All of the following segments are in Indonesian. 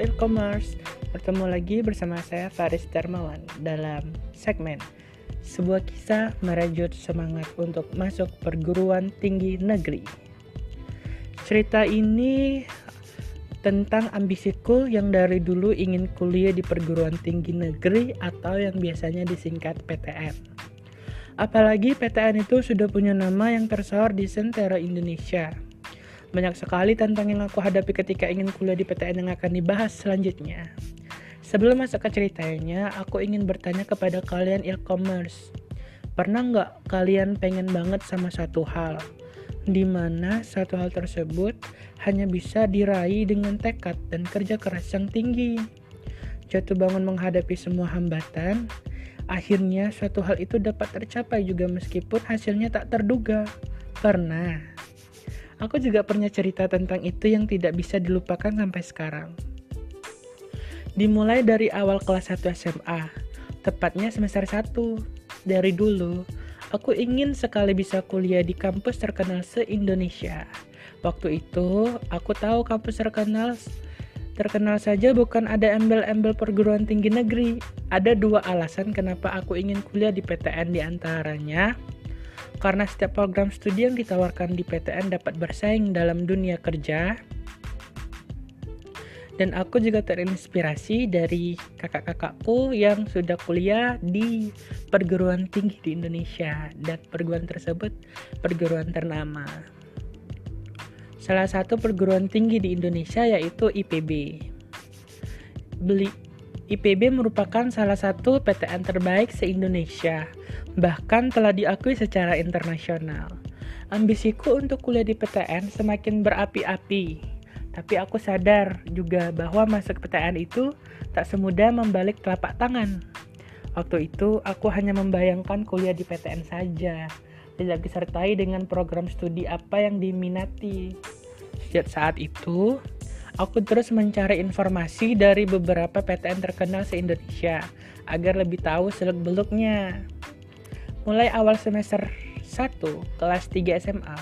e-commerce. Bertemu lagi bersama saya Faris Darmawan dalam segmen sebuah kisah merajut semangat untuk masuk perguruan tinggi negeri. Cerita ini tentang ambisiku yang dari dulu ingin kuliah di perguruan tinggi negeri atau yang biasanya disingkat PTN. Apalagi PTN itu sudah punya nama yang tersohor di sentera Indonesia banyak sekali tantangan yang aku hadapi ketika ingin kuliah di PTN yang akan dibahas selanjutnya. Sebelum masuk ke ceritanya, aku ingin bertanya kepada kalian e-commerce. Pernah nggak kalian pengen banget sama satu hal? di mana satu hal tersebut hanya bisa diraih dengan tekad dan kerja keras yang tinggi. Jatuh bangun menghadapi semua hambatan, akhirnya suatu hal itu dapat tercapai juga meskipun hasilnya tak terduga. Pernah. Aku juga pernah cerita tentang itu yang tidak bisa dilupakan sampai sekarang. Dimulai dari awal kelas 1 SMA, tepatnya semester 1. Dari dulu, aku ingin sekali bisa kuliah di kampus terkenal se-Indonesia. Waktu itu, aku tahu kampus terkenal terkenal saja bukan ada embel-embel perguruan tinggi negeri. Ada dua alasan kenapa aku ingin kuliah di PTN di antaranya karena setiap program studi yang ditawarkan di PTN dapat bersaing dalam dunia kerja. Dan aku juga terinspirasi dari kakak-kakakku yang sudah kuliah di perguruan tinggi di Indonesia dan perguruan tersebut perguruan ternama. Salah satu perguruan tinggi di Indonesia yaitu IPB. Beli IPB merupakan salah satu PTN terbaik se-Indonesia bahkan telah diakui secara internasional. Ambisiku untuk kuliah di PTN semakin berapi-api, tapi aku sadar juga bahwa masuk PTN itu tak semudah membalik telapak tangan. Waktu itu, aku hanya membayangkan kuliah di PTN saja, tidak disertai dengan program studi apa yang diminati. Sejak saat itu, aku terus mencari informasi dari beberapa PTN terkenal se-Indonesia agar lebih tahu seluk-beluknya. Mulai awal semester 1 kelas 3 SMA,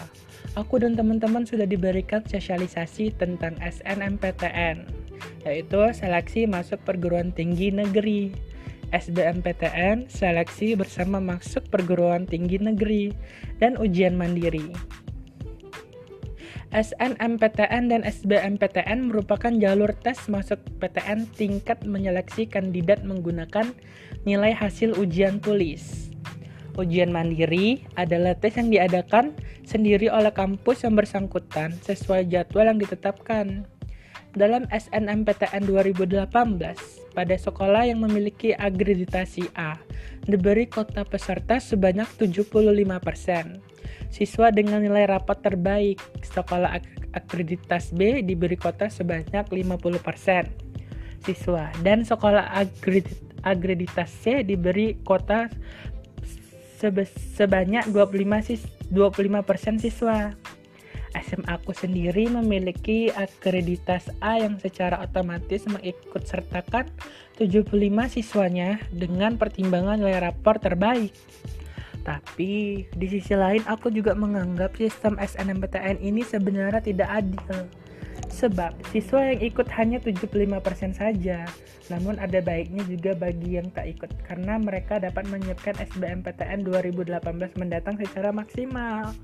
aku dan teman-teman sudah diberikan sosialisasi tentang SNMPTN, yaitu seleksi masuk perguruan tinggi negeri. SBMPTN, seleksi bersama masuk perguruan tinggi negeri, dan ujian mandiri. SNMPTN dan SBMPTN merupakan jalur tes masuk PTN tingkat menyeleksi kandidat menggunakan nilai hasil ujian tulis. Ujian mandiri adalah tes yang diadakan sendiri oleh kampus yang bersangkutan sesuai jadwal yang ditetapkan. Dalam SNMPTN 2018, pada sekolah yang memiliki akreditasi A, diberi kota peserta sebanyak 75%. Siswa dengan nilai rapat terbaik, sekolah ak akreditas B diberi kota sebanyak 50%. Siswa dan sekolah akreditas C diberi kota sebanyak 25 sis 25% siswa. SMA aku sendiri memiliki akreditas A yang secara otomatis mengikut sertakan 75 siswanya dengan pertimbangan nilai rapor terbaik. Tapi di sisi lain aku juga menganggap sistem SNMPTN ini sebenarnya tidak adil Sebab siswa yang ikut hanya 75% saja, namun ada baiknya juga bagi yang tak ikut karena mereka dapat menyiapkan SBMPTN 2018 mendatang secara maksimal.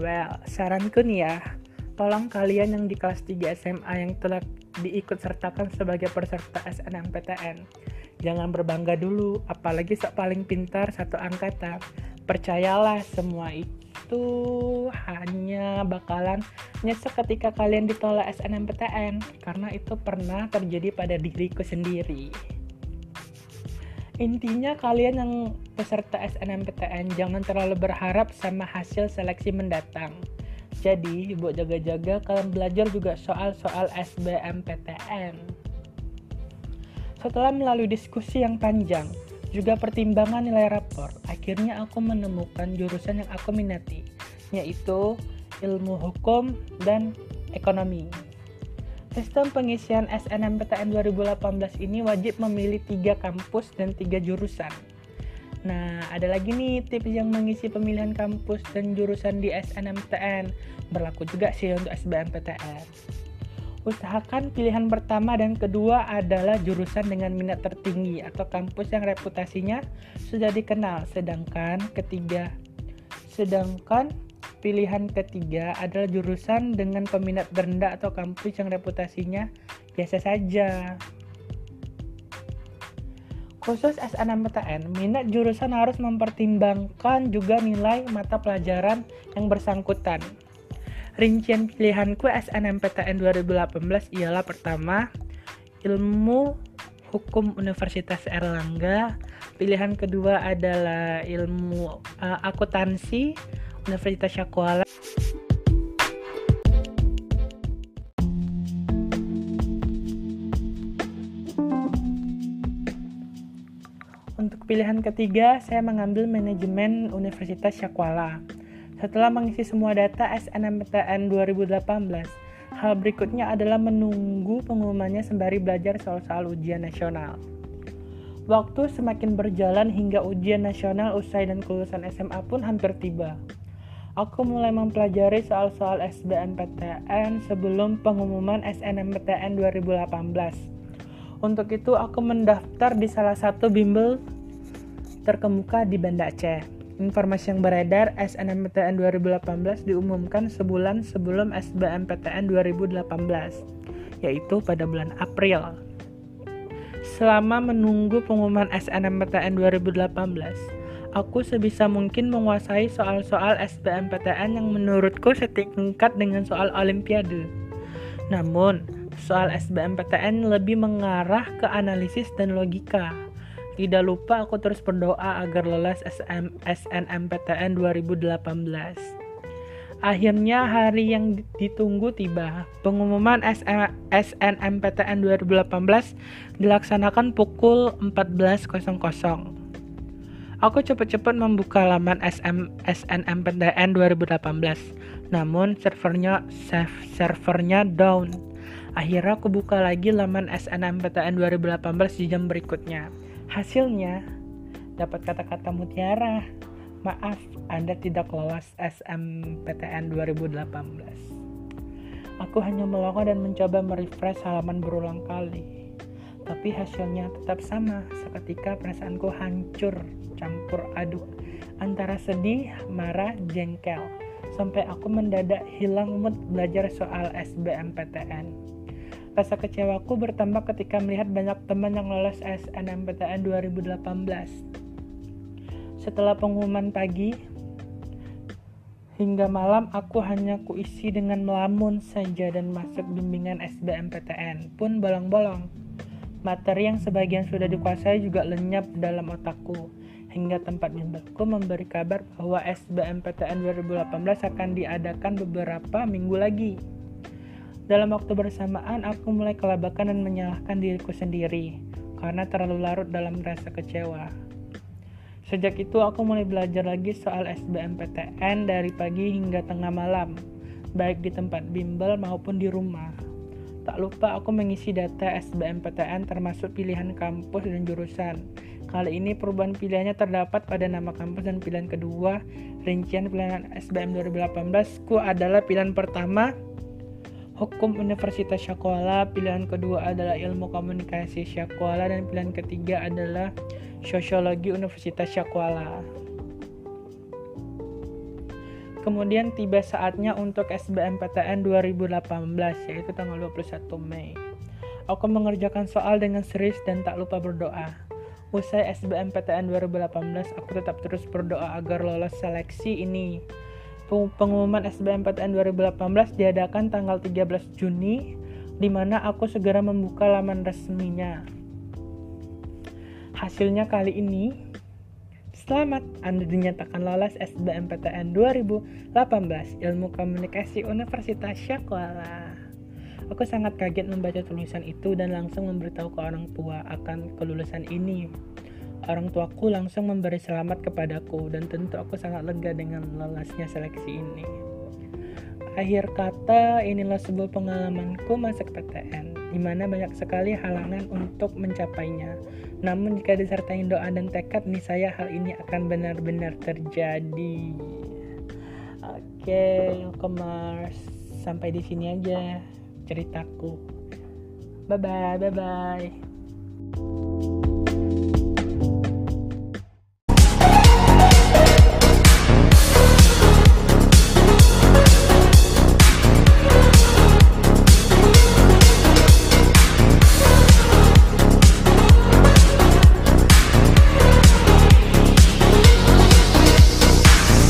Well, saranku nih ya, tolong kalian yang di kelas 3 SMA yang telah diikut sertakan sebagai peserta SNMPTN, jangan berbangga dulu, apalagi sok paling pintar satu angkatan. Percayalah semua itu itu hanya bakalan nyesek ketika kalian ditolak SNMPTN karena itu pernah terjadi pada diriku sendiri. Intinya kalian yang peserta SNMPTN jangan terlalu berharap sama hasil seleksi mendatang. Jadi, buat jaga-jaga kalian belajar juga soal-soal SBMPTN. Setelah melalui diskusi yang panjang, juga pertimbangan nilai rapor, akhirnya aku menemukan jurusan yang aku minati, yaitu ilmu hukum dan ekonomi. Sistem pengisian SNMPTN 2018 ini wajib memilih tiga kampus dan tiga jurusan. Nah, ada lagi nih tips yang mengisi pemilihan kampus dan jurusan di SNMPTN. Berlaku juga sih untuk SBMPTN. Usahakan pilihan pertama dan kedua adalah jurusan dengan minat tertinggi atau kampus yang reputasinya sudah dikenal. Sedangkan ketiga sedangkan pilihan ketiga adalah jurusan dengan peminat rendah atau kampus yang reputasinya biasa saja. Khusus SNMPTN, minat jurusan harus mempertimbangkan juga nilai mata pelajaran yang bersangkutan. Rincian pilihanku SNMPTN 2018 ialah pertama, ilmu hukum Universitas Erlangga. Pilihan kedua adalah ilmu uh, akuntansi Universitas Syakuala. Untuk pilihan ketiga, saya mengambil manajemen Universitas Syakuala. Setelah mengisi semua data SNMPTN 2018, hal berikutnya adalah menunggu pengumumannya sembari belajar soal-soal ujian nasional. Waktu semakin berjalan hingga ujian nasional usai dan kelulusan SMA pun hampir tiba. Aku mulai mempelajari soal-soal SBMPTN sebelum pengumuman SNMPTN 2018. Untuk itu, aku mendaftar di salah satu bimbel terkemuka di Banda Aceh. Informasi yang beredar, SNMPTN 2018 diumumkan sebulan sebelum SBMPTN 2018, yaitu pada bulan April. Selama menunggu pengumuman SNMPTN 2018, aku sebisa mungkin menguasai soal-soal SBMPTN yang menurutku setingkat dengan soal Olimpiade. Namun, soal SBMPTN lebih mengarah ke analisis dan logika tidak lupa aku terus berdoa agar lolos SM, SNMPTN 2018. Akhirnya hari yang ditunggu tiba. Pengumuman SM, SNMPTN 2018 dilaksanakan pukul 14.00. Aku cepat-cepat membuka laman SM, SNMPTN 2018. Namun servernya servernya down. Akhirnya aku buka lagi laman SNMPTN 2018 di jam berikutnya. Hasilnya dapat kata-kata mutiara. Maaf, Anda tidak lolos SMPTN 2018. Aku hanya melakukan dan mencoba merefresh halaman berulang kali. Tapi hasilnya tetap sama, seketika perasaanku hancur, campur aduk antara sedih, marah, jengkel, sampai aku mendadak hilang mood belajar soal SBMPTN. Rasa kecewaku bertambah ketika melihat banyak teman yang lolos SNMPTN 2018. Setelah pengumuman pagi, hingga malam aku hanya kuisi dengan melamun saja dan masuk bimbingan SBMPTN pun bolong-bolong. Materi yang sebagian sudah dikuasai juga lenyap dalam otakku hingga tempat bimbelku memberi kabar bahwa SBMPTN 2018 akan diadakan beberapa minggu lagi. Dalam waktu bersamaan, aku mulai kelabakan dan menyalahkan diriku sendiri karena terlalu larut dalam rasa kecewa. Sejak itu, aku mulai belajar lagi soal SBMPTN dari pagi hingga tengah malam, baik di tempat bimbel maupun di rumah. Tak lupa aku mengisi data SBMPTN termasuk pilihan kampus dan jurusan. Kali ini perubahan pilihannya terdapat pada nama kampus dan pilihan kedua. Rincian pilihan SBM 2018 ku adalah pilihan pertama Hukum Universitas Syakuala, pilihan kedua adalah Ilmu Komunikasi Syakuala dan pilihan ketiga adalah Sosiologi Universitas Syakuala. Kemudian tiba saatnya untuk SBMPTN 2018 yaitu tanggal 21 Mei. Aku mengerjakan soal dengan serius dan tak lupa berdoa. Usai SBMPTN 2018, aku tetap terus berdoa agar lolos seleksi ini pengumuman SBMPTN 2018 diadakan tanggal 13 Juni di mana aku segera membuka laman resminya. Hasilnya kali ini Selamat, Anda dinyatakan lolos SBMPTN 2018 Ilmu Komunikasi Universitas Syakwala. Aku sangat kaget membaca tulisan itu dan langsung memberitahu ke orang tua akan kelulusan ini. Orang tuaku langsung memberi selamat kepadaku dan tentu aku sangat lega dengan lolosnya seleksi ini. Akhir kata, inilah sebuah pengalamanku masuk PTN, di mana banyak sekali halangan untuk mencapainya. Namun jika disertai doa dan tekad, nih saya hal ini akan benar-benar terjadi. Oke, okay, sampai di sini aja. ceritaku bye bye bye bye